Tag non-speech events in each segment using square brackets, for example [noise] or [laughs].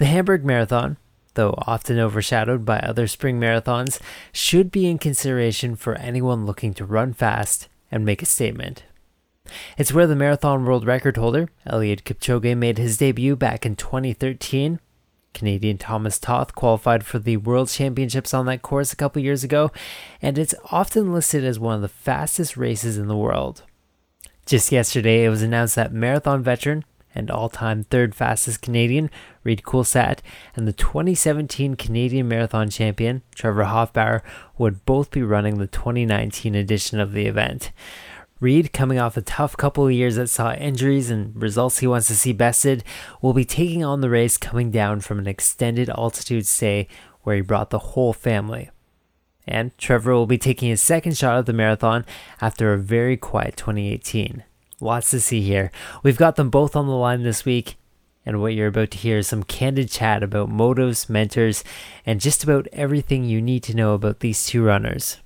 The Hamburg Marathon, though often overshadowed by other spring marathons, should be in consideration for anyone looking to run fast and make a statement. It's where the marathon world record holder, Eliud Kipchoge, made his debut back in 2013. Canadian Thomas Toth qualified for the World Championships on that course a couple years ago, and it's often listed as one of the fastest races in the world. Just yesterday, it was announced that marathon veteran and all time third fastest Canadian, Reid Coolsaet, and the 2017 Canadian Marathon champion, Trevor Hofbauer, would both be running the 2019 edition of the event. Reid, coming off a tough couple of years that saw injuries and results he wants to see bested, will be taking on the race coming down from an extended altitude stay where he brought the whole family. And Trevor will be taking his second shot at the marathon after a very quiet 2018. Lots to see here. We've got them both on the line this week, and what you're about to hear is some candid chat about motives, mentors, and just about everything you need to know about these two runners.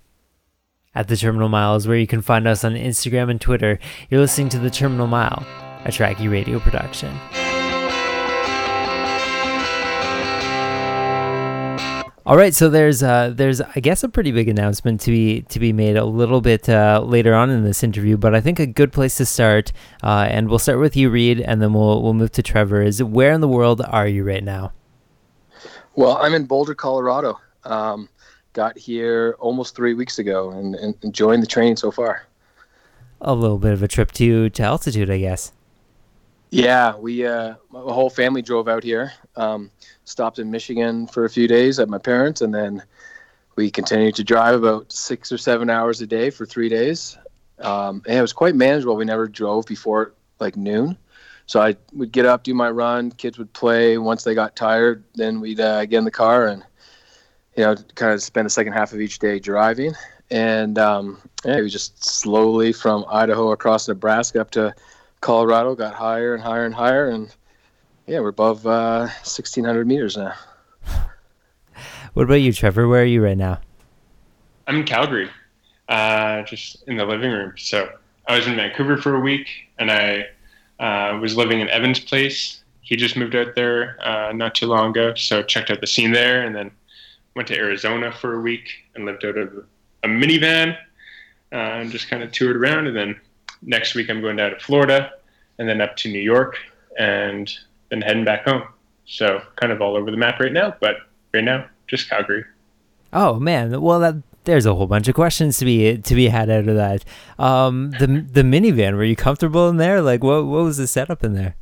At the Terminal Mile is where you can find us on Instagram and Twitter. You're listening to The Terminal Mile, a Trackie radio production. All right, so there's uh, there's I guess a pretty big announcement to be to be made a little bit uh, later on in this interview, but I think a good place to start, uh, and we'll start with you, Reid, and then we'll we'll move to Trevor. Is where in the world are you right now? Well, I'm in Boulder, Colorado. Um, got here almost three weeks ago, and, and enjoying the training so far. A little bit of a trip to to altitude, I guess. Yeah, we uh, my whole family drove out here. Um, stopped in Michigan for a few days at my parents, and then we continued to drive about six or seven hours a day for three days. Um, and it was quite manageable. We never drove before like noon, so I would get up, do my run. Kids would play. Once they got tired, then we'd uh, get in the car and you know kind of spend the second half of each day driving. And um, yeah, we just slowly from Idaho across Nebraska up to Colorado, got higher and higher and higher, and yeah, we're above uh, 1,600 meters now. What about you, Trevor? Where are you right now? I'm in Calgary, uh, just in the living room. So I was in Vancouver for a week, and I uh, was living in Evan's place. He just moved out there uh, not too long ago, so checked out the scene there, and then went to Arizona for a week and lived out of a minivan uh, and just kind of toured around, and then next week I'm going down to Florida and then up to New York and then heading back home. So kind of all over the map right now, but right now just Calgary. Oh man, well that there's a whole bunch of questions to be to be had out of that. Um, the the minivan, were you comfortable in there? Like, what what was the setup in there?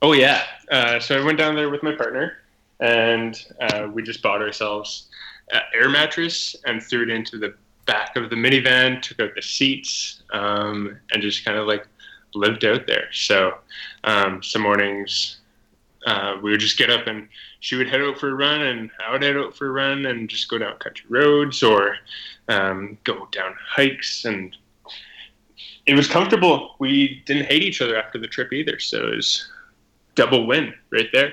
Oh yeah, uh, so I went down there with my partner, and uh, we just bought ourselves an air mattress and threw it into the back of the minivan, took out the seats, um, and just kind of like lived out there. So um, some mornings uh, we would just get up and she would head out for a run, and I would head out for a run, and just go down country roads or um, go down hikes, and it was comfortable. We didn't hate each other after the trip either, so it was double win right there.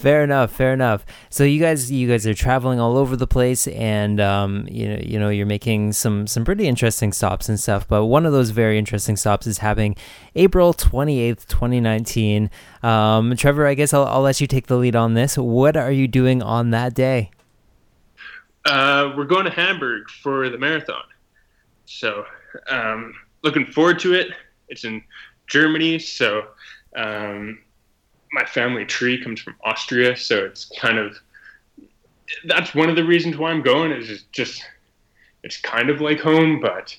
Fair enough fair enough. So you guys you guys are traveling all over the place and um, you know you know you're making some some pretty interesting stops and stuff but one of those very interesting stops is happening april 28th 2019 um, trevor i guess I'll, I'll let you take the lead on this. What are you doing on that day? Uh, we're going to hamburg for the marathon. So um, looking forward to it. It's in germany so um, my family tree comes from Austria, so it's kind of that's one of the reasons why I'm going is just it's kind of like home, but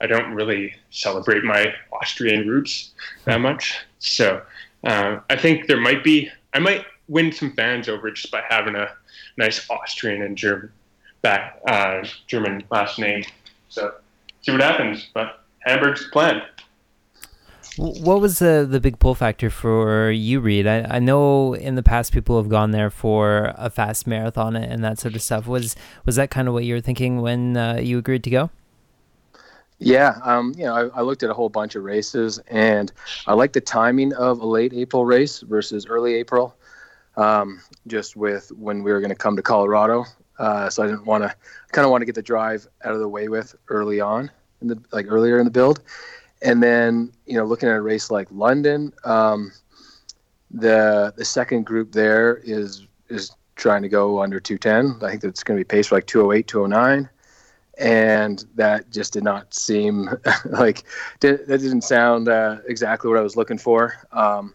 I don't really celebrate my Austrian roots that much. So uh, I think there might be I might win some fans over just by having a nice Austrian and German back uh, German last name. So see what happens, but Hamburg's planned. What was the the big pull factor for you, Reid? I, I know in the past people have gone there for a fast marathon and that sort of stuff. Was was that kind of what you were thinking when uh, you agreed to go? Yeah, um, you know, I, I, looked at a whole bunch of races, and I like the timing of a late April race versus early April. Um, just with when we were going to come to Colorado, uh, so I didn't want to kind of want to get the drive out of the way with early on in the like earlier in the build and then you know looking at a race like London, um, the the second group there is is trying to go under 210. I think that's going to be paced for like 208, 209 and that just did not seem [laughs] like did, that didn't sound uh, exactly what I was looking for. Um,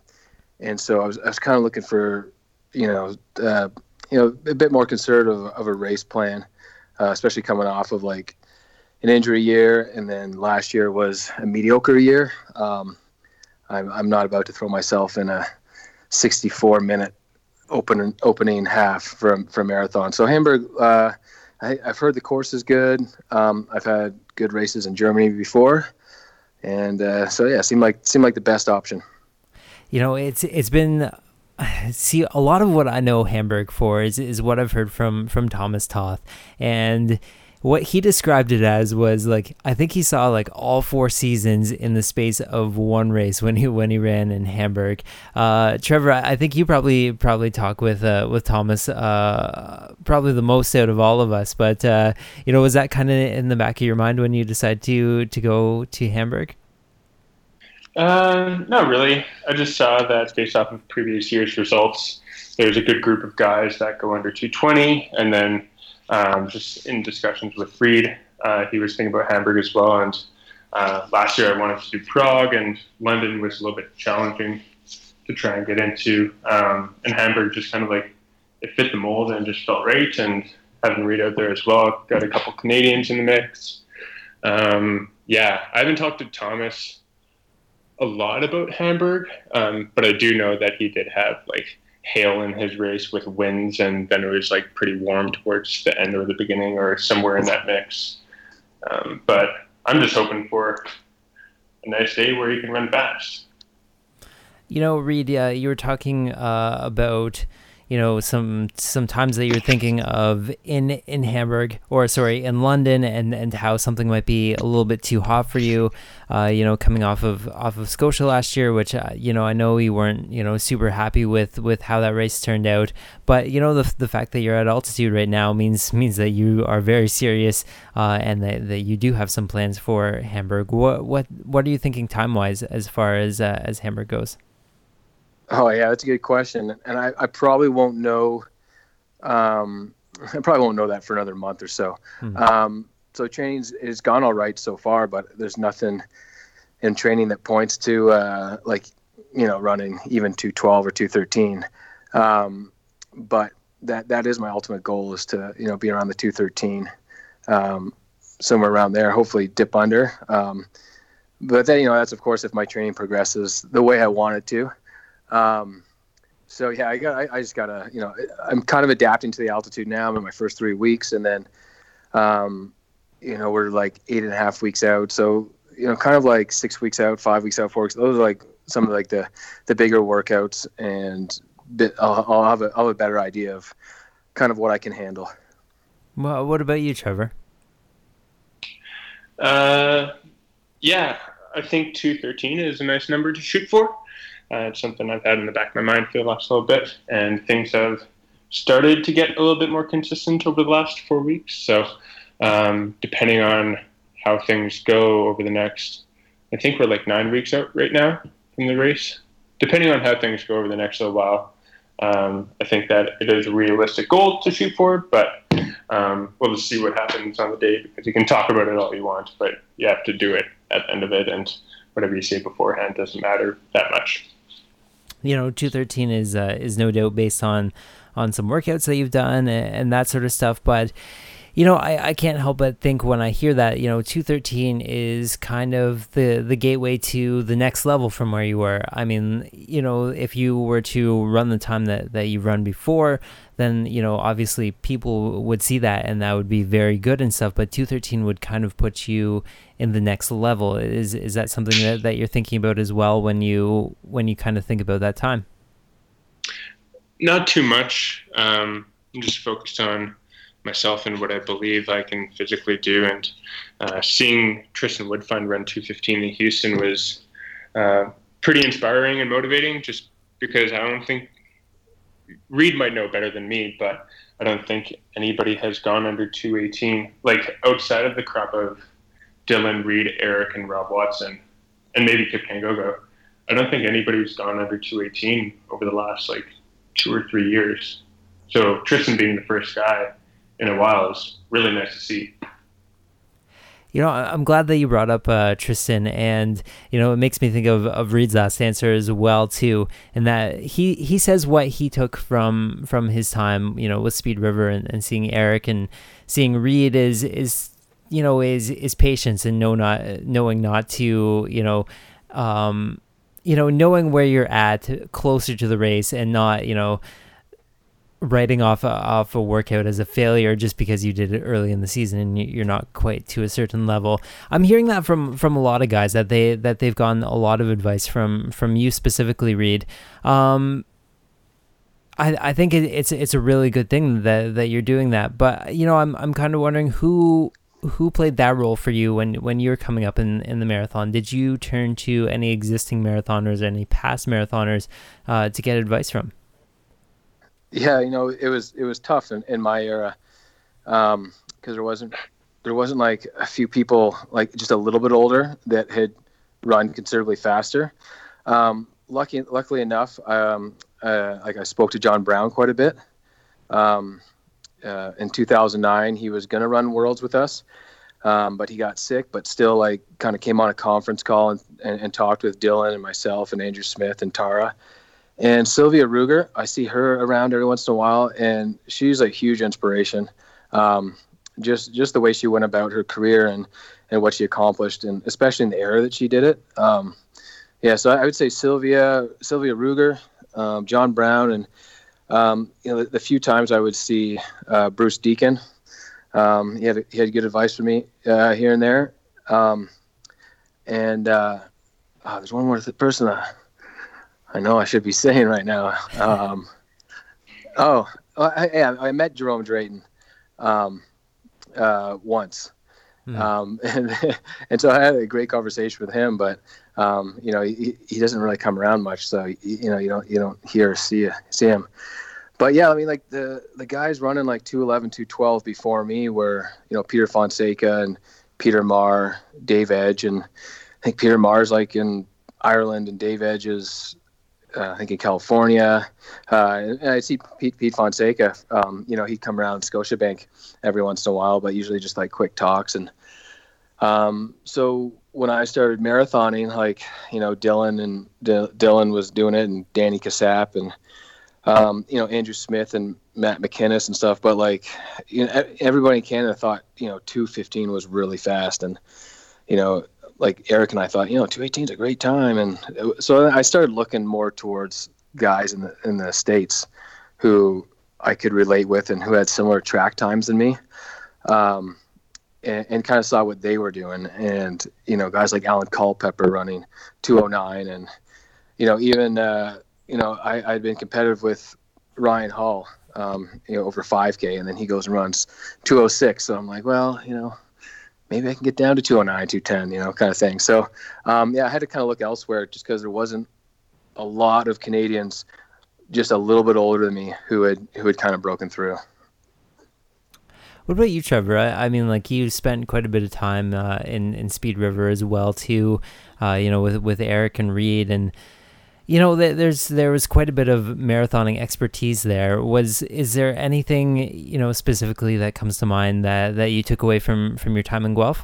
and so I was, I was kind of looking for, you know, uh, you know, a bit more conservative of a race plan, uh, especially coming off of like an injury year, and then last year was a mediocre year. Um, I'm, I'm not about to throw myself in a 64 minute open opening half for for marathon. So Hamburg uh, I, have heard the course is good. Um, I've had good races in Germany before, and uh, so yeah, seemed like seemed like the best option. You know, it's it's been see a lot of what I know Hamburg for is is what I've heard from from Thomas Toth, and what he described it as was like I think he saw like all four seasons in the space of one race when he when he ran in Hamburg. Uh, Trevor, I think you probably probably talk with uh, with Thomas uh, probably the most out of all of us. But uh, you know, was that kind of in the back of your mind when you decided to to go to Hamburg? Uh, not really. I just saw that based off of previous year's results, there's a good group of guys that go under 220, and then um, just in discussions with Reid. Uh, he was thinking about Hamburg as well. And uh, last year I wanted to do Prague, and London was a little bit challenging to try and get into. Um, and Hamburg just kind of like it fit the mold and just felt right. And having Reid out there as well, got a couple Canadians in the mix. Um, yeah, I haven't talked to Thomas a lot about Hamburg, um, but I do know that he did have like hail in his race with winds, and then it was like pretty warm towards the end or the beginning or somewhere in that mix. Um, but I'm just hoping for a nice day where he can run fast. You know, Reid, uh, you were talking uh, about you know some some times that you're thinking of in in Hamburg or sorry in London and and how something might be a little bit too hot for you uh, you know coming off of off of Scotia last year which uh, you know I know you weren't you know super happy with with how that race turned out. But you know the the fact that you're at altitude right now means means that you are very serious uh, and that, that you do have some plans for Hamburg. What what what are you thinking time wise as far as uh, as Hamburg goes Oh yeah, that's a good question, and I, I probably won't know. Um, [laughs] I probably won't know that for another month or so. Mm-hmm. Um, so training has gone all right so far, but there's nothing in training that points to uh, like you know running even 212 or 213. Um, but that that is my ultimate goal is to you know be around the 213, um, somewhere around there. Hopefully dip under. Um, but then you know that's of course if my training progresses the way I want it to. Um, so yeah, I got, I, I, just gotta, you know, I'm kind of adapting to the altitude now. I'm in my first three weeks, and then, um, you know, we're like eight and a half weeks out. So you know, kind of like six weeks out, five weeks out, four weeks. Those are like some of like the the bigger workouts, and bit, I'll, I'll have a I'll have a better idea of kind of what I can handle. Well, what about you, Trevor? Uh, yeah, I think two thirteen is a nice number to shoot for. Uh, it's something I've had in the back of my mind for the last little bit, and things have started to get a little bit more consistent over the last four weeks. So, um, depending on how things go over the next, I think we're like nine weeks out right now from the race. Depending on how things go over the next little while, um, I think that it is a realistic goal to shoot for, but um, we'll just see what happens on the day because you can talk about it all you want, but you have to do it at the end of it, and whatever you say beforehand doesn't matter that much you know, two thirteen is uh, is no doubt based on on some workouts that you've done and, and that sort of stuff, but you know, I, I can't help but think when I hear that, you know, 213 is kind of the, the gateway to the next level from where you were. I mean, you know, if you were to run the time that, that you've run before, then, you know, obviously people would see that and that would be very good and stuff. But 213 would kind of put you in the next level. Is is that something that, that you're thinking about as well when you when you kind of think about that time? Not too much. Um, I'm just focused on myself and what I believe I can physically do. And uh, seeing Tristan Woodfine run 215 in Houston was uh, pretty inspiring and motivating just because I don't think Reid might know better than me, but I don't think anybody has gone under 218, like outside of the crop of Dylan, Reid, Eric, and Rob Watson, and maybe Kip Kangogo. I don't think anybody's gone under 218 over the last like two or three years. So Tristan being the first guy in a while is really nice to see. You know, I'm glad that you brought up uh, Tristan, and you know, it makes me think of, of Reid's last answer as well too, and that he he says what he took from from his time, you know, with Speed River and, and seeing Eric and seeing Reid is is you know is is patience and know not knowing not to you know um you know knowing where you're at closer to the race and not you know writing off a, off a workout as a failure just because you did it early in the season and you're not quite to a certain level. I'm hearing that from from a lot of guys that they that they've gotten a lot of advice from from you specifically, Reid. Um, I I think it, it's it's a really good thing that that you're doing that. But you know, I'm I'm kind of wondering who who played that role for you when when you were coming up in in the marathon. Did you turn to any existing marathoners, any past marathoners, uh, to get advice from? Yeah, you know, it was it was tough in, in my era because um, there wasn't there wasn't like a few people like just a little bit older that had run considerably faster. Um, lucky, luckily enough, um, uh, like I spoke to John Brown quite a bit. Um, uh, in 2009, he was going to run Worlds with us, um, but he got sick. But still, like, kind of came on a conference call and, and, and talked with Dylan and myself and Andrew Smith and Tara and Sylvia Ruegger, I see her around every once in a while, and she's a huge inspiration. Um, just just the way she went about her career and and what she accomplished, and especially in the era that she did it. Um, yeah, so I would say Sylvia Sylvia Ruegger, um, John Brown, and um, you know the, the, few times I would see uh, Bruce Deacon. Um, he had he had good advice for me uh, here and there, um, and uh, oh, there's one more person. Uh, I know I should be saying right now. Um, oh, I, yeah, I met Jerome Drayton um, uh, once. Hmm. Um, [laughs] and, and so I had a great conversation with him, but um, you know he, he doesn't really come around much, so you know you don't you don't hear or see see him. But yeah, I mean like the the guys running like 211, 212 before me were you know Peter Fonseca and Peter Maher, Dave Edge, and I think Peter Maher's like in Ireland and Dave Edge is uh, I think in California. Uh, and I see Pete, Pete Fonseca. Um, you know, he'd come around Scotiabank every once in a while, but usually just like quick talks. And um, so when I started marathoning, like you know, Dylan and D- Dylan was doing it, and Danny Kassap, and um, you know, Andrew Smith and Matt McInnes and stuff. But like, you know, everybody in Canada thought you know, 215 was really fast, and you know, like Eric and I thought, you know, 218 is a great time, and so I started looking more towards guys in the in the states who I could relate with and who had similar track times than me, um, and, and kind of saw what they were doing, and you know, guys like Alan Culpepper running 209, and you know, even uh, you know, I, I'd been competitive with Ryan Hall, um, you know, over 5K, and then he goes and runs 206. So I'm like, well, you know, maybe I can get down to 209, 210, you know, kind of thing. So, um, yeah, I had to kind of look elsewhere just because there wasn't a lot of Canadians just a little bit older than me who had who had kind of broken through. What about you, Trevor? I, I mean, like you spent quite a bit of time uh, in in Speed River as well, too. Uh, you know, with with Eric and Reid, and you know, there's there was quite a bit of marathoning expertise there. Was is there anything you know specifically that comes to mind that that you took away from from your time in Guelph?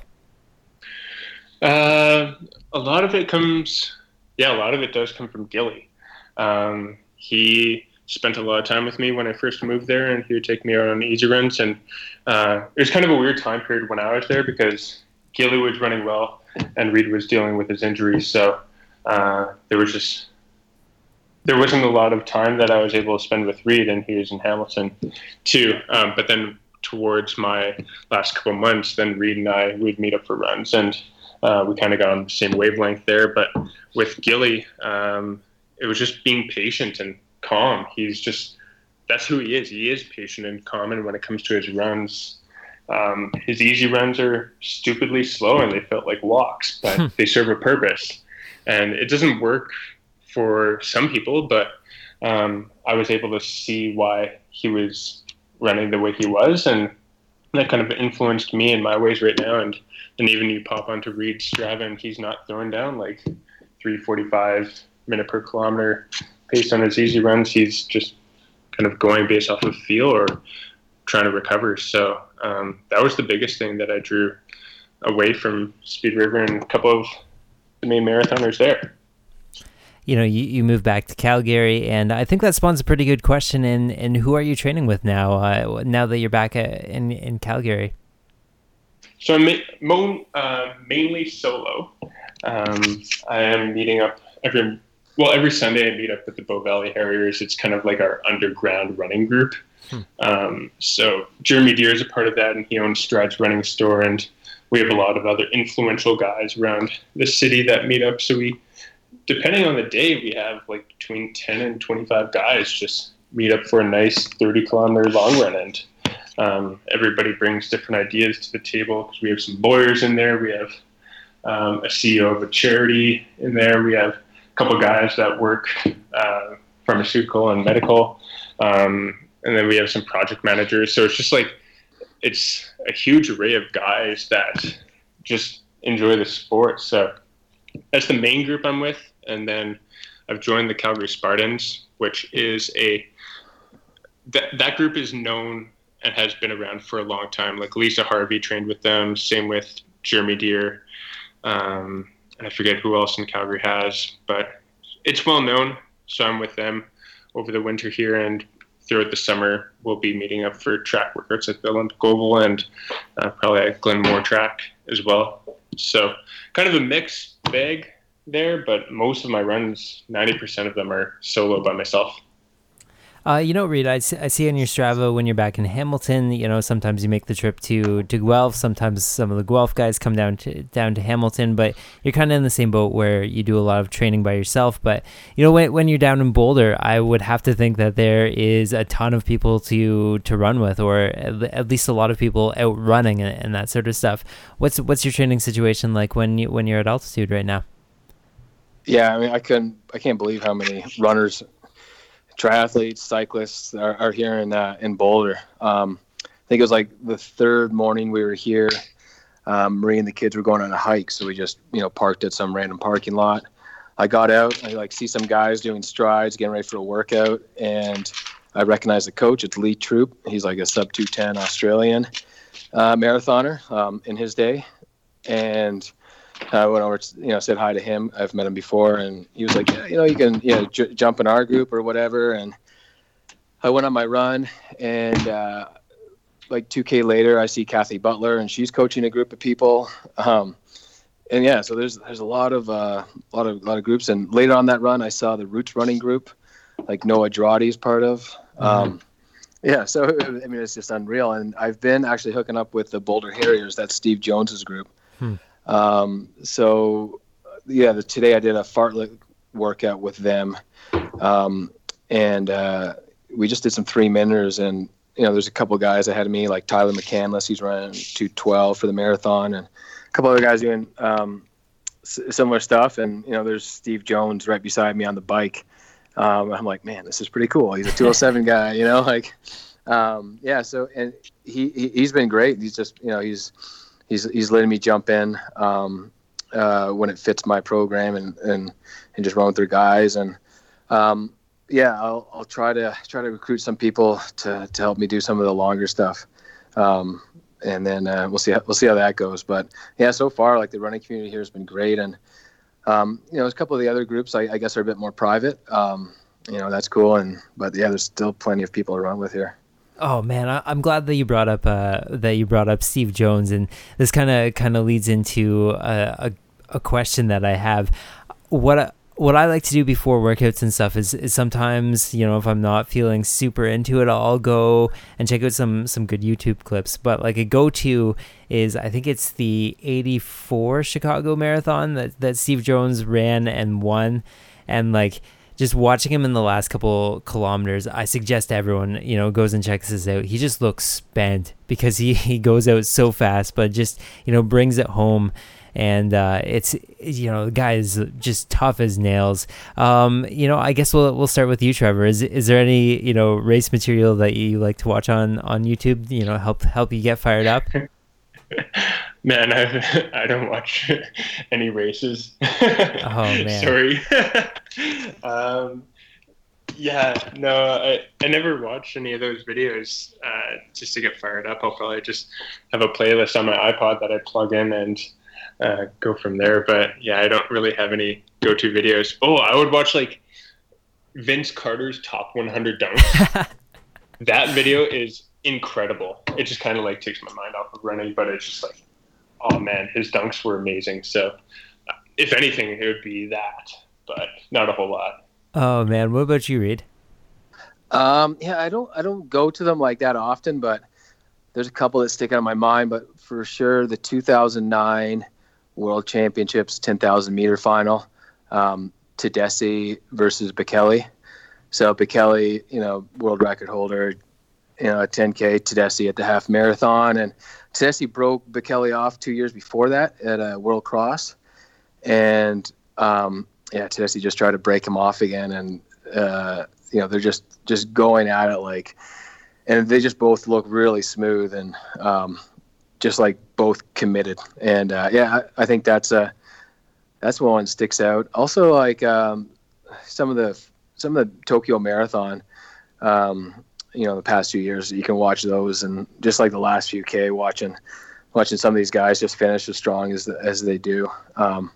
Uh, a lot of it comes, yeah, a lot of it does come from Gilly. Um, he spent a lot of time with me when I first moved there, and he would take me out on easy runs. And uh, it was kind of a weird time period when I was there because Gilly was running well, and Reid was dealing with his injuries. So uh, there was just there wasn't a lot of time that I was able to spend with Reid, and he was in Hamilton too. Um, but then towards my last couple months, then Reid and I would meet up for runs, and uh, we kind of got on the same wavelength there. But with Gilly, um, it was just being patient and calm. He's just that's who he is. He is patient and calm, and when it comes to his runs. Um, his easy runs are stupidly slow and they felt like walks, but [laughs] they serve a purpose. And it doesn't work for some people, but um, I was able to see why he was running the way he was, and that kind of influenced me in my ways right now. And and even you pop onto Reid Strava, and he's not throwing down like 345 minute per kilometer pace on his easy runs. He's just kind of going based off of feel or trying to recover. So um, that was the biggest thing that I drew away from Speed River and a couple of the main marathoners there. You know, you, you moved back to Calgary, and I think that spawns a pretty good question. And and who are you training with now? Uh, now that you're back at, uh, in in Calgary. So I'm mo- uh, mainly solo. Um, I am meeting up every well every Sunday. I meet up with the Bow Valley Harriers. It's kind of like our underground running group. Hmm. Um, so Jeremy Deer is a part of that, and he owns Strides Running Store, and we have a lot of other influential guys around the city that meet up. So we, depending on the day, we have like between ten and twenty-five guys just meet up for a nice thirty kilometer long run, and um, everybody brings different ideas to the table because we have some lawyers in there, we have um, a CEO of a charity in there, we have a couple guys that work uh, pharmaceutical and medical. Um, and then we have some project managers. So it's just like it's a huge array of guys that just enjoy the sport. So that's the main group I'm with, and then I've joined the Calgary Spartans, which is a that that group is known and has been around for a long time. Like Lisa Harvey trained with them. Same with Jeremy Deer. Um, I forget who else in Calgary has, but it's well known. So I'm with them over the winter here, and throughout the summer, we'll be meeting up for track workouts at the Olympic Oval and uh, probably at Glenmore Track as well. So, kind of a mixed bag there, but most of my runs, 90% of them are solo by myself. Uh, you know, Reid, I see, I see on your Strava when you're back in Hamilton. You know, sometimes you make the trip to, to Guelph. Sometimes some of the Guelph guys come down to down to Hamilton. But you're kind of in the same boat where you do a lot of training by yourself. But you know, when, when you're down in Boulder, I would have to think that there is a ton of people to to run with, or at least a lot of people out running and, and that sort of stuff. What's what's your training situation like when you when you're at altitude right now? Yeah, I mean, I couldn't, I can't believe how many runners triathletes, cyclists are, are here in uh, in Boulder. Um, I think it was like the third morning we were here. Um, Marie and the kids were going on a hike, so we just you know parked at some random parking lot. I got out, I like see some guys doing strides, getting ready for a workout, and I recognize the coach. It's Lee Troop. He's like a sub 210 Australian uh, marathoner um, in his day, and I went over, to, you know, said hi to him. I've met him before, and he was like, yeah, you know, you can, you know, j- jump in our group or whatever. And I went on my run, and uh, like 2K later, I see Kathy Butler, and she's coaching a group of people. Um, and yeah, so there's there's a lot of uh, a lot of a lot of groups. And later on that run, I saw the Roots running group, like Noah Droddy is part of. Mm-hmm. Um, yeah, so [laughs] I mean, it's just unreal. And I've been actually hooking up with the Boulder Harriers. That's Steve Jones's group. Hmm. Um, so yeah, the, today I did a fartlek workout with them, um, and uh, we just did some three minutes. And you know, there's a couple guys ahead of me, like Tyler McCandless, he's running 212 for the marathon, and a couple other guys doing um, s- similar stuff. And you know, there's Steve Jones right beside me on the bike. Um, I'm like, man, this is pretty cool. He's a 207 [laughs] guy, you know, like, um, yeah. So, and he, he he's been great. He's just, you know, he's he's he's letting me jump in um, uh, when it fits my program and and and just run with their guys and um, yeah I'll I'll try to try to recruit some people to to help me do some of the longer stuff. Um, and then uh, we'll see how, we'll see how that goes. But yeah, so far like the running community here has been great, and um, you know, a couple of the other groups I, I guess are a bit more private. Um, you know, that's cool, and but yeah, there's still plenty of people to run with here. Oh man, I, am glad that you brought up uh, that you brought up Steve Jones, and this kind of kind of leads into a, a, a question that I have. What what I like to do before workouts and stuff is, is sometimes you know if I'm not feeling super into it, I'll go and check out some some good YouTube clips. But like a go to is I think it's the '84 Chicago Marathon that that Steve Jones ran and won, and like just watching him in the last couple kilometers, I suggest everyone, you know, goes and checks this out. He just looks spent because he, [laughs] he goes out so fast, but just, you know, brings it home. And uh, it's, you know, the guy is just tough as nails. Um, you know, I guess we'll, we'll start with you, Trevor. Is, is there any, you know, race material that you like to watch on, on YouTube, you know, help, help you get fired up? [laughs] [laughs] Man, I, [laughs] I don't watch [laughs] any races. Oh man. Sorry. um, yeah, no, I, I never watched any of those videos uh, just to get fired up. I'll probably just have a playlist on my iPod that I plug in and uh, go from there. But yeah, I don't really have any go to videos. Oh, I would watch like Vince Carter's top 100 dunks. that video is incredible. It just kind of like takes my mind off of running, but it's just like, oh man, his dunks were amazing. So if anything, it would be that, but not a whole lot. Oh man, what about you, Reid? Um, yeah, I don't I don't go to them like that often, but there's a couple that stick out in my mind. But for sure, the 2009 World Championships 10,000 meter final, um, Tadese versus Bekele. So Bekele, you know, world record holder, you know, a 10K, Tadese at the half marathon, and Tadese broke Bekele off two years before that at a World Cross, and um, yeah, Tadese just tried to break him off again, and uh, you know they're just just going at it like, and they just both look really smooth and um, just like both committed, and uh, yeah, I, I, think that's a that's one sticks out. Also, like um, some of the some of the Tokyo Marathon, um, you know, the past few years, you can watch those, and just like the last few K, watching watching some of these guys just finish as strong as as they do. Um,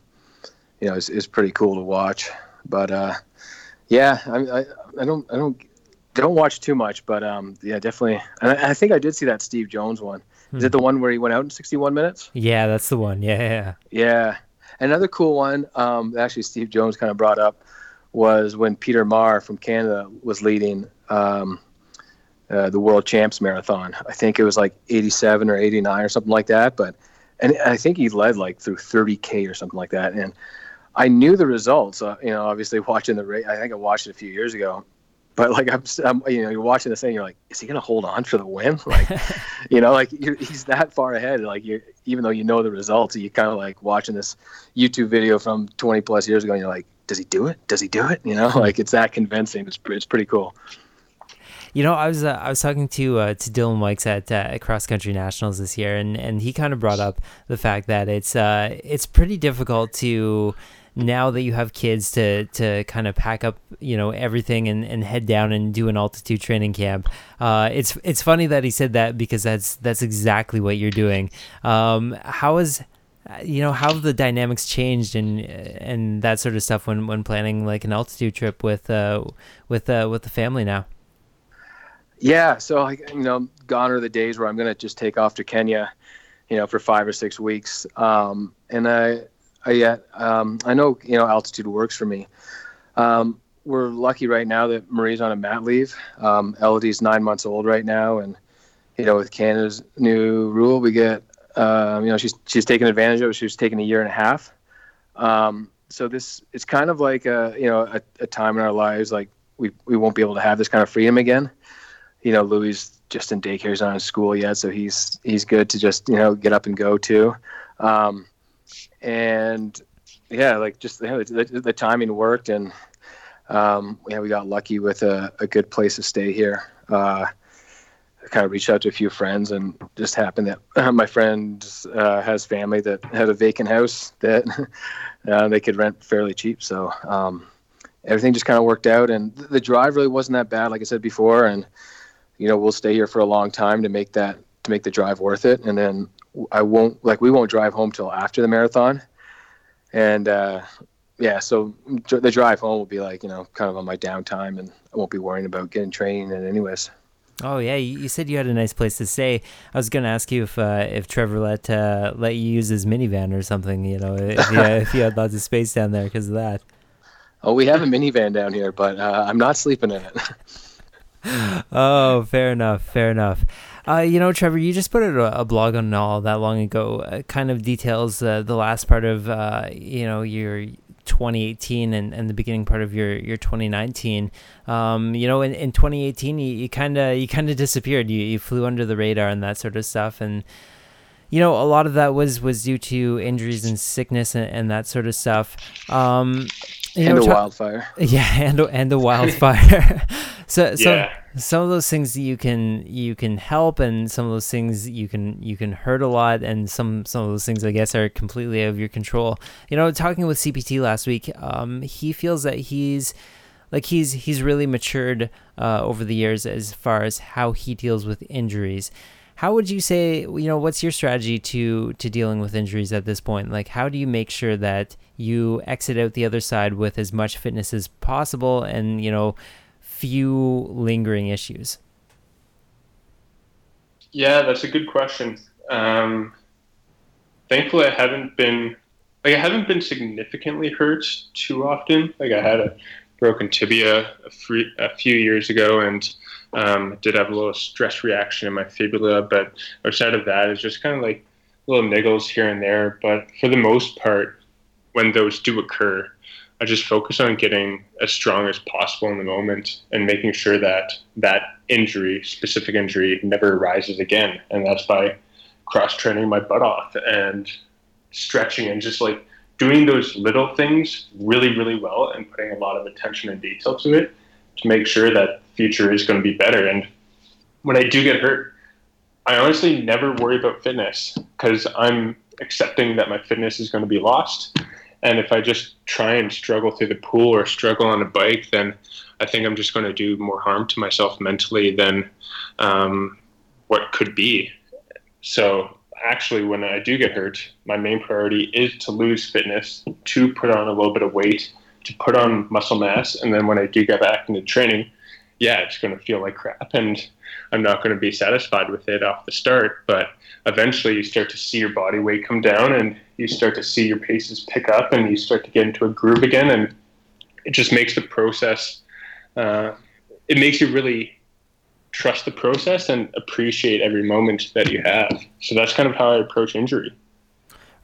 you know, is, is pretty cool to watch. But uh, yeah, I, I, I don't I don't don't watch too much, but um, yeah, definitely. And I, I think I did see that Steve Jones one. Is it hmm. the one where he went out in 61 minutes? Yeah, that's the one. Yeah, yeah. Yeah. Another cool one, um, actually Steve Jones kind of brought up, was when Peter Maher from Canada was leading um, uh, the World Champs Marathon. I think it was like 87 or 89 or something like that. But and I think he led like through 30k or something like that. And I knew the results. Uh, you know, obviously watching the race. I think I watched it a few years ago, but like I'm, I'm you know, you're watching this thing. You're like, is he gonna hold on for the win? [laughs] Like, [laughs] you know, like he's that far ahead. Like you, even though you know the results, you kind of like watching this YouTube video from 20 plus years ago, and you're like, does he do it? Does he do it? You know, [laughs] like it's that convincing. It's it's pretty cool. You know, I was uh, I was talking to uh, to Dylan Wykes at uh, Cross Country Nationals this year, and, and he kind of brought up the fact that it's uh it's pretty difficult to now that you have kids to to kind of pack up you know everything and, and head down and do an altitude training camp. Uh, it's it's funny that he said that because that's that's exactly what you're doing. Um, how is you know how the dynamics changed and and that sort of stuff when when planning like an altitude trip with uh with uh with the family now yeah so like you know gone are the days where i'm gonna just take off to kenya you know for five or six weeks um and i yeah, um, I know you know altitude works for me. Um, we're lucky right now that Marie's on a mat leave. Um, Elodie's nine months old right now, and you know with Canada's new rule, we get um, you know she's she's taken advantage of. it. She was taking a year and a half. Um, so this it's kind of like a you know a, a time in our lives like we we won't be able to have this kind of freedom again. You know, Louis just in daycare, he's not in school yet, so he's he's good to just you know get up and go too. Um, and yeah, like just the, the, timing worked, and um, yeah, we got lucky with a, a good place to stay here. Uh, I kind of reached out to a few friends, and just happened that [laughs] my friend uh, has family that had a vacant house that [laughs] uh, they could rent fairly cheap. So um, everything just kind of worked out, and the drive really wasn't that bad, like I said before. And you know, we'll stay here for a long time to make that to make the drive worth it, and then I won't like we won't drive home till after the marathon, and uh, yeah, so the drive home will be like you know kind of on my downtime, and I won't be worrying about getting training and anyways. Oh yeah, you said you had a nice place to stay. I was gonna ask you if uh, if Trevor let uh, let you use his minivan or something. You know, if you, if you had lots of space down there because of that. [laughs] Oh, we have a minivan down here, but uh, I'm not sleeping in it. [laughs] [laughs] oh, fair enough. Fair enough. Uh, you know, Trevor, you just put a, a blog on all that long ago. Uh, kind of details uh, the last part of uh, you know your 2018 and, and the beginning part of your your 2019. Um, you know, in, in 2018, you kind of you kind of disappeared. You you flew under the radar and that sort of stuff, and you know, a lot of that was was due to injuries and sickness and, and that sort of stuff. Um, and know, a wildfire. [laughs] Yeah, and and the [laughs] wildfire. So so yeah. some of those things you can you can help and some of those things you can you can hurt a lot and some some of those things i guess are completely out of your control. You know talking with cpt last week um, he feels that he's like he's he's really matured uh, over the years as far as how he deals with injuries. How would you say you know what's your strategy to to dealing with injuries at this point? Like how do you make sure that you exit out the other side with as much fitness as possible and you know few lingering issues? Yeah, that's a good question. Um, thankfully, I haven't been like I haven't been significantly hurt too often. Like I had a broken tibia a, free, a few years ago, and um, did have a little stress reaction in my fibula. But outside of that, it's just kind of like little niggles here and there. But for the most part, when those do occur, I just focus on getting as strong as possible in the moment and making sure that that injury, specific injury, never arises again. And that's by cross training my butt off and stretching and just like doing those little things really, really well and putting a lot of attention and detail to it to make sure that future is going to be better. And when I do get hurt, I honestly never worry about fitness because I'm accepting that my fitness is going to be lost and if I just try and struggle through the pool or struggle on a bike, then I think I'm just going to do more harm to myself mentally than um, what could be. So, actually, when I do get hurt, my main priority is to lose fitness, to put on a little bit of weight, to put on muscle mass. And then when I do get back into training, yeah, it's going to feel like crap. And I'm not going to be satisfied with it off the start. But eventually, you start to see your body weight come down and you start to see your paces pick up and you start to get into a groove again and it just makes the process uh, it makes you really trust the process and appreciate every moment that you have so that's kind of how i approach injury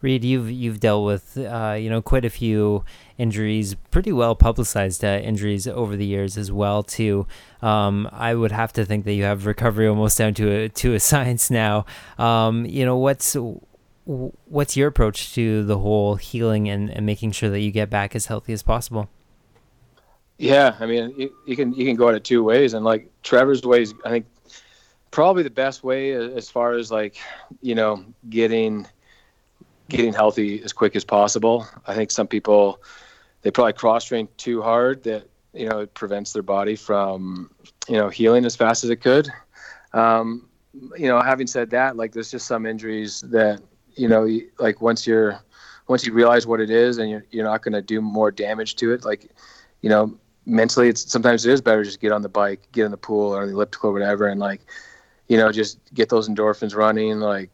Reid, you've you've dealt with uh, you know quite a few injuries, pretty well publicized uh, injuries over the years as well too. Um, I would have to think that you have recovery almost down to a to a [laughs] science now. Um, you know what's what's your approach to the whole healing and, and making sure that you get back as healthy as possible? Yeah, I mean, you, you can you can go at it two ways, and like Trevor's ways, I think probably the best way as far as like you know getting getting healthy as quick as possible. I think some people they probably cross train too hard that you know it prevents their body from you know healing as fast as it could. Um, you know, having said that, like there's just some injuries that you know, like once you're once you realize what it is and you're you're not going to do more damage to it, like you know, mentally, it's sometimes it is better just get on the bike, get in the pool or the elliptical or whatever, and like you know, just get those endorphins running, like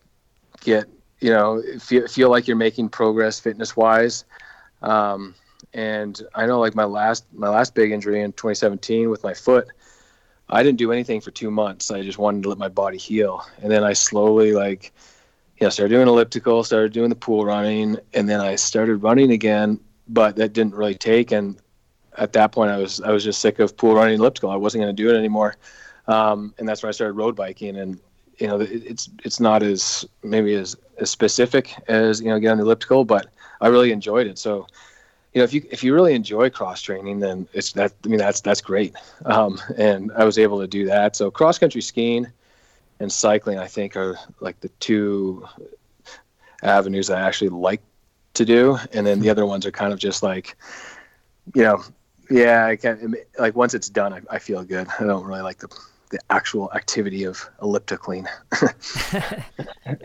get you know feel feel like you're making progress fitness wise. Um, and I know like my last my last big injury in 2017 with my foot. I didn't do anything for two months. I just wanted to let my body heal, and then I slowly like know, started doing elliptical, started doing the pool running, and then I started running again, but that didn't really take. And at that point, I was I was just sick of pool running elliptical. I wasn't going to do it anymore, um, and that's when I started road biking. And you know, it's it's not as maybe as, as specific as you know get on the elliptical, but I really enjoyed it. So, you know, if you if you really enjoy cross training, then it's that. I mean, that's that's great. Um, and I was able to do that. So cross country skiing and cycling, I think, are like the two avenues I actually like to do. And then the hmm. other ones are kind of just like, you know, yeah, I can like once it's done, I, I feel good. I don't really like the the actual activity of ellipticling. [laughs]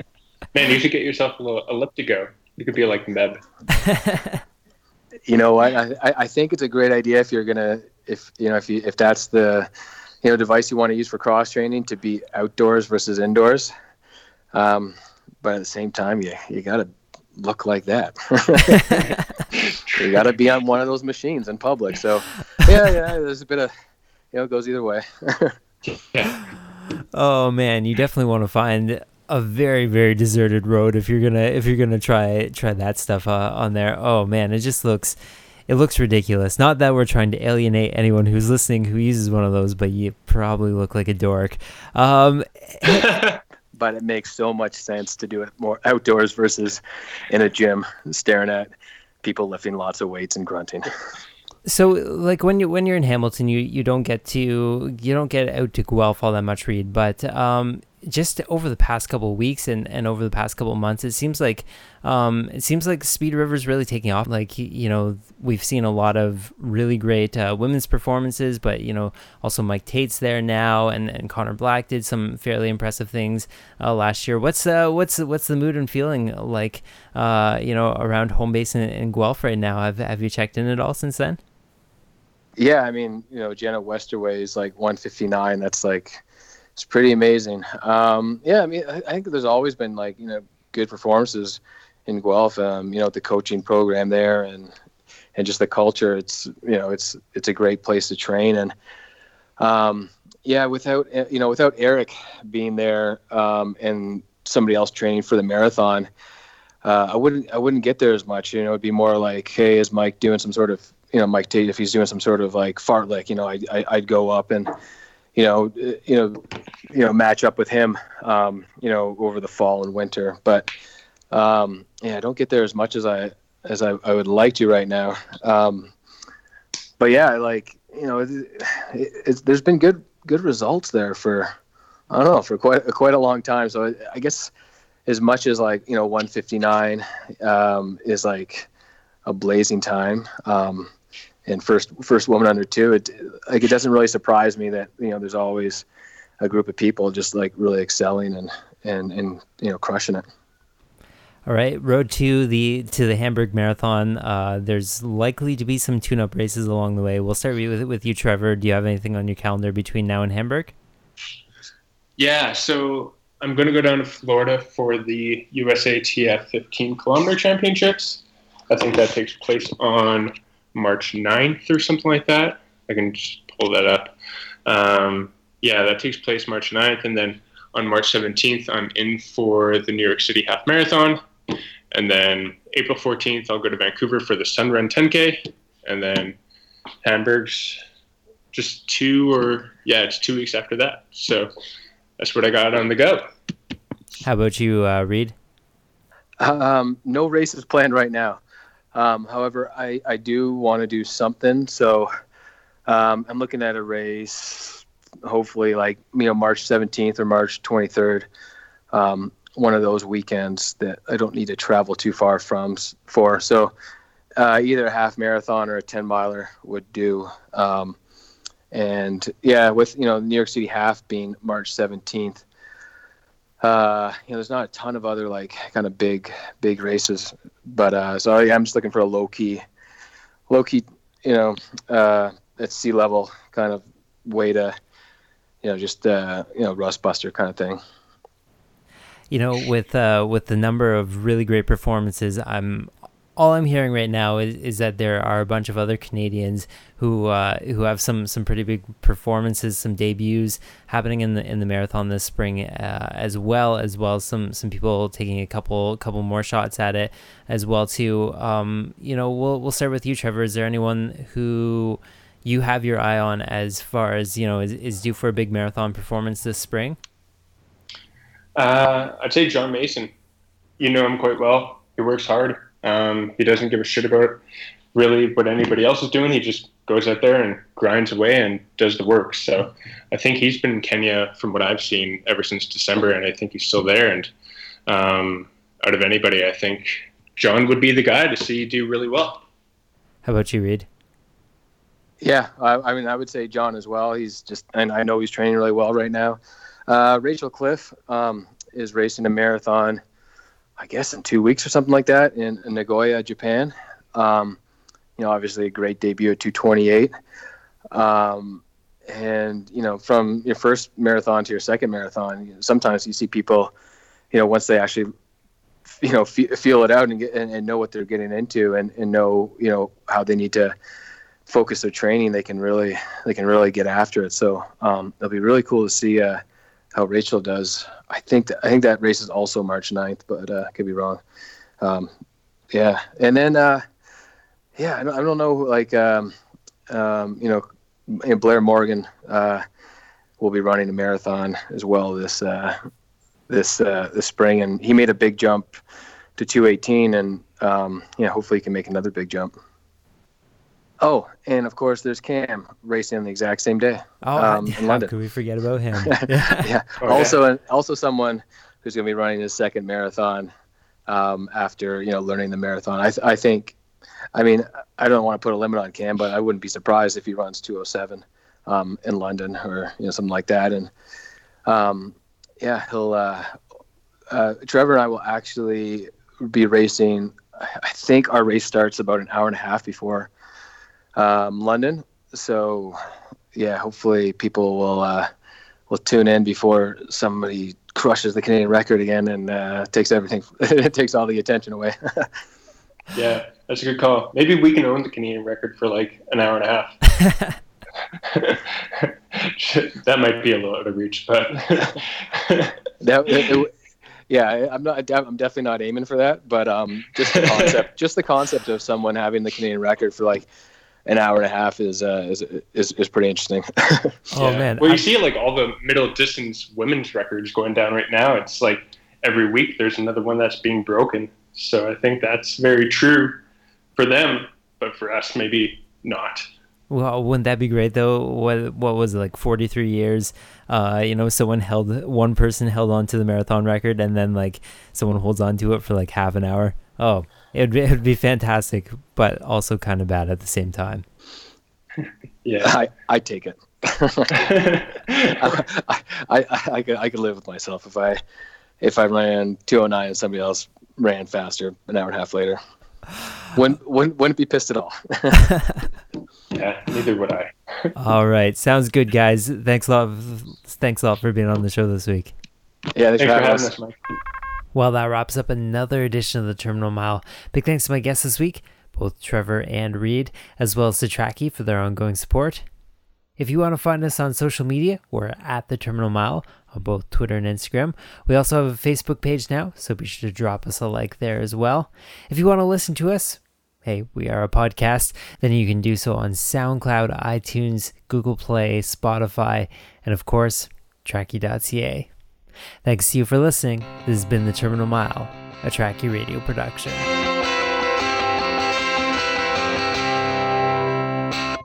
Man, you should get yourself a little elliptigo. You could be like Meb. you know what? I, I think it's a great idea if you're gonna if you know if you if that's the you know device you want to use for cross training to be outdoors versus indoors. Um, but at the same time, you you got to look like that. [laughs] you got to be on one of those machines in public. So yeah, yeah, there's a bit of you know it goes either way. [laughs] oh man, you definitely want to find a very very deserted road if you're gonna if you're gonna try try that stuff uh, on there. Oh man, it just looks it looks ridiculous. Not that we're trying to alienate anyone who's listening who uses one of those, but you probably look like a dork. Um, [laughs] but it makes so much sense to do it more outdoors versus in a gym, staring at people lifting lots of weights and grunting. [laughs] so like when you when you're in Hamilton, you you don't get to you don't get out to Guelph all that much, Reid. But um, just over the past couple weeks and, and over the past couple months, it seems like um, it seems like Speed River is really taking off. Like you know, we've seen a lot of really great uh, women's performances, but you know, also Mike Tate's there now, and, and Connor Black did some fairly impressive things uh, last year. What's uh, what's what's the mood and feeling like uh, you know around home base in, in Guelph right now? Have have you checked in at all since then? Yeah, I mean, you know, Jenna Westaway is like 159. That's like it's pretty amazing. Um, yeah, I mean, I, I, think there's always been like you know good performances in Guelph. Um, you know, the coaching program there and and just the culture. It's you know it's it's a great place to train and um, yeah, without you know without Eric being there um, and somebody else training for the marathon. Uh, I wouldn't I wouldn't get there as much. You know, it'd be more like, hey, is Mike doing some sort of you know Mike Tate if he's doing some sort of like fartlek, you know, I, I I'd go up and you know, you know, you know, match up with him, um, you know, over the fall and winter. But um, yeah, I don't get there as much as I as I, I would like to right now. Um, but yeah, like you know, it, it, there's been good good results there for I don't know for quite quite a long time. So I, I guess as much as like you know 159 um, is like a blazing time. Um, and first first woman under two. It like it doesn't really surprise me that you know there's always a group of people just like really excelling and and and you know crushing it. All right, road to the to the Hamburg Marathon. Uh, there's likely to be some tune-up races along the way. We'll start with with you, Trevor. Do you have anything on your calendar between now and Hamburg? Yeah, so I'm going to go down to Florida for the USATF 15 kilometer championships. I think that takes place on March 9th or something like that. I can just pull that up. Um, yeah, that takes place March 9th. And then on March 17th, I'm in for the New York City Half Marathon. And then April 14th, I'll go to Vancouver for the Sun Run 10K. And then Hamburg's just two or, yeah, it's two weeks after that. So that's what I got on the go. How about you, uh, Reid? Um, no races planned right now. Um, however, I, I do want to do something. So um, I'm looking at a race, hopefully like, you know, March 17th or March 23rd. Um, one of those weekends that I don't need to travel too far from for. So uh, either a half marathon or a 10 miler would do. Um, and yeah, with, you know, New York City half being March 17th, uh, you know, there's not a ton of other like kind of big, big races, but uh, so yeah, I'm just looking for a low key, low key, you know, uh, at sea level kind of way to, you know, just uh, you know, rust buster kind of thing. You know, with uh, with the number of really great performances, I'm all I'm hearing right now is, is that there are a bunch of other Canadians who uh, who have some some pretty big performances, some debuts happening in the in the marathon this spring, uh, as well as well as some some people taking a couple couple more shots at it as well too. Um, you know, we'll we'll start with you, Trevor. Is there anyone who you have your eye on as far as you know is, is due for a big marathon performance this spring? Uh, I'd say John Mason. You know him quite well. He works hard um, he doesn't give a shit about really what anybody else is doing. He just goes out there and grinds away and does the work. So I think he's been in Kenya from what I've seen ever since December, and I think he's still there. And um, out of anybody, I think John would be the guy to see do really well. How about you, Reid? Yeah, I, I, mean, I would say John as well. He's just, and I know he's training really well right now. Uh, Rachel Cliff um, is racing a marathon I guess in two weeks or something like that in, in Nagoya, Japan. Um, you know, obviously a great debut at 228. Um, and you know, from your first marathon to your second marathon, you know, sometimes you see people, you know, once they actually, you know, f- feel it out and, get, and, and know what they're getting into and, and know, you know, how they need to focus their training, they can really, they can really get after it. So um, it'll be really cool to see uh, how Rachel does I think that, I think that race is also March 9th, but uh, I could be wrong. Um, yeah, and then uh, yeah, I don't, I don't know, like um, um, you know, Blair Morgan uh, will be running a marathon as well this uh, this uh, this spring, and he made a big jump to 218, and um, yeah, hopefully he can make another big jump. Oh, and of course, there's Cam racing on the exact same day. Oh, um, how in London. could we forget about him? [laughs] yeah. yeah. [laughs] Oh, yeah. also, also someone who's going to be running his second marathon um, after you know learning the marathon. I, th- I think, I mean, I don't want to put a limit on Cam, but I wouldn't be surprised if he runs 207 um, in London or you know something like that. And um, yeah, he'll. Uh, uh, Trevor and I will actually be racing. I think our race starts about an hour and a half before um, London. So yeah, hopefully people will uh, will tune in before somebody crushes the Canadian record again and uh, takes everything. [laughs] it takes all the attention away. [laughs] Yeah, that's a good call. Maybe we can own the Canadian record for like an hour and a half. [laughs] that might be a little out of reach, but that, it- it- yeah, I'm not. I'm definitely not aiming for that, but um, just the concept, just the concept of someone having the Canadian record for like an hour and a half is uh, is, is is pretty interesting. [laughs] Oh Yeah. man. Well, I- you see like all the middle distance women's records going down right now. It's like every week there's another one that's being broken. So I think that's very true for them, but for us maybe not. Well, wouldn't that be great though? What what was it like? Forty three years. Uh, you know, someone held one person held on to the marathon record, and then like someone holds on to it for like half an hour. Oh, it'd be, [laughs] it'd be fantastic, but also kind of bad at the same time. [laughs] Yeah. I I take it. [laughs] I, I, I, I, could, I could live with myself if I if I ran 209 and somebody else ran faster an hour and a half later. [sighs] Wouldn't, wouldn't, wouldn't be pissed at all. yeah, neither would I. All right, sounds good, guys. Thanks a lot. Thanks a lot for being on the show this week. yeah, Thanks for having us, Mike. Well, that wraps up another edition of the Terminal Mile. Big thanks to my guests this week, both Trevor and Reid, as well as to Trackie for their ongoing support. If you want to find us on social media, we're at the Terminal Mile on both Twitter and Instagram. We also have a Facebook page now, so be sure to drop us a like there as well. If you want to listen to us, hey, we are a podcast, then you can do so on SoundCloud, iTunes, Google Play, Spotify, and of course, Trackie.ca. Thanks to you for listening. This has been The Terminal Mile, a Trackie Radio production.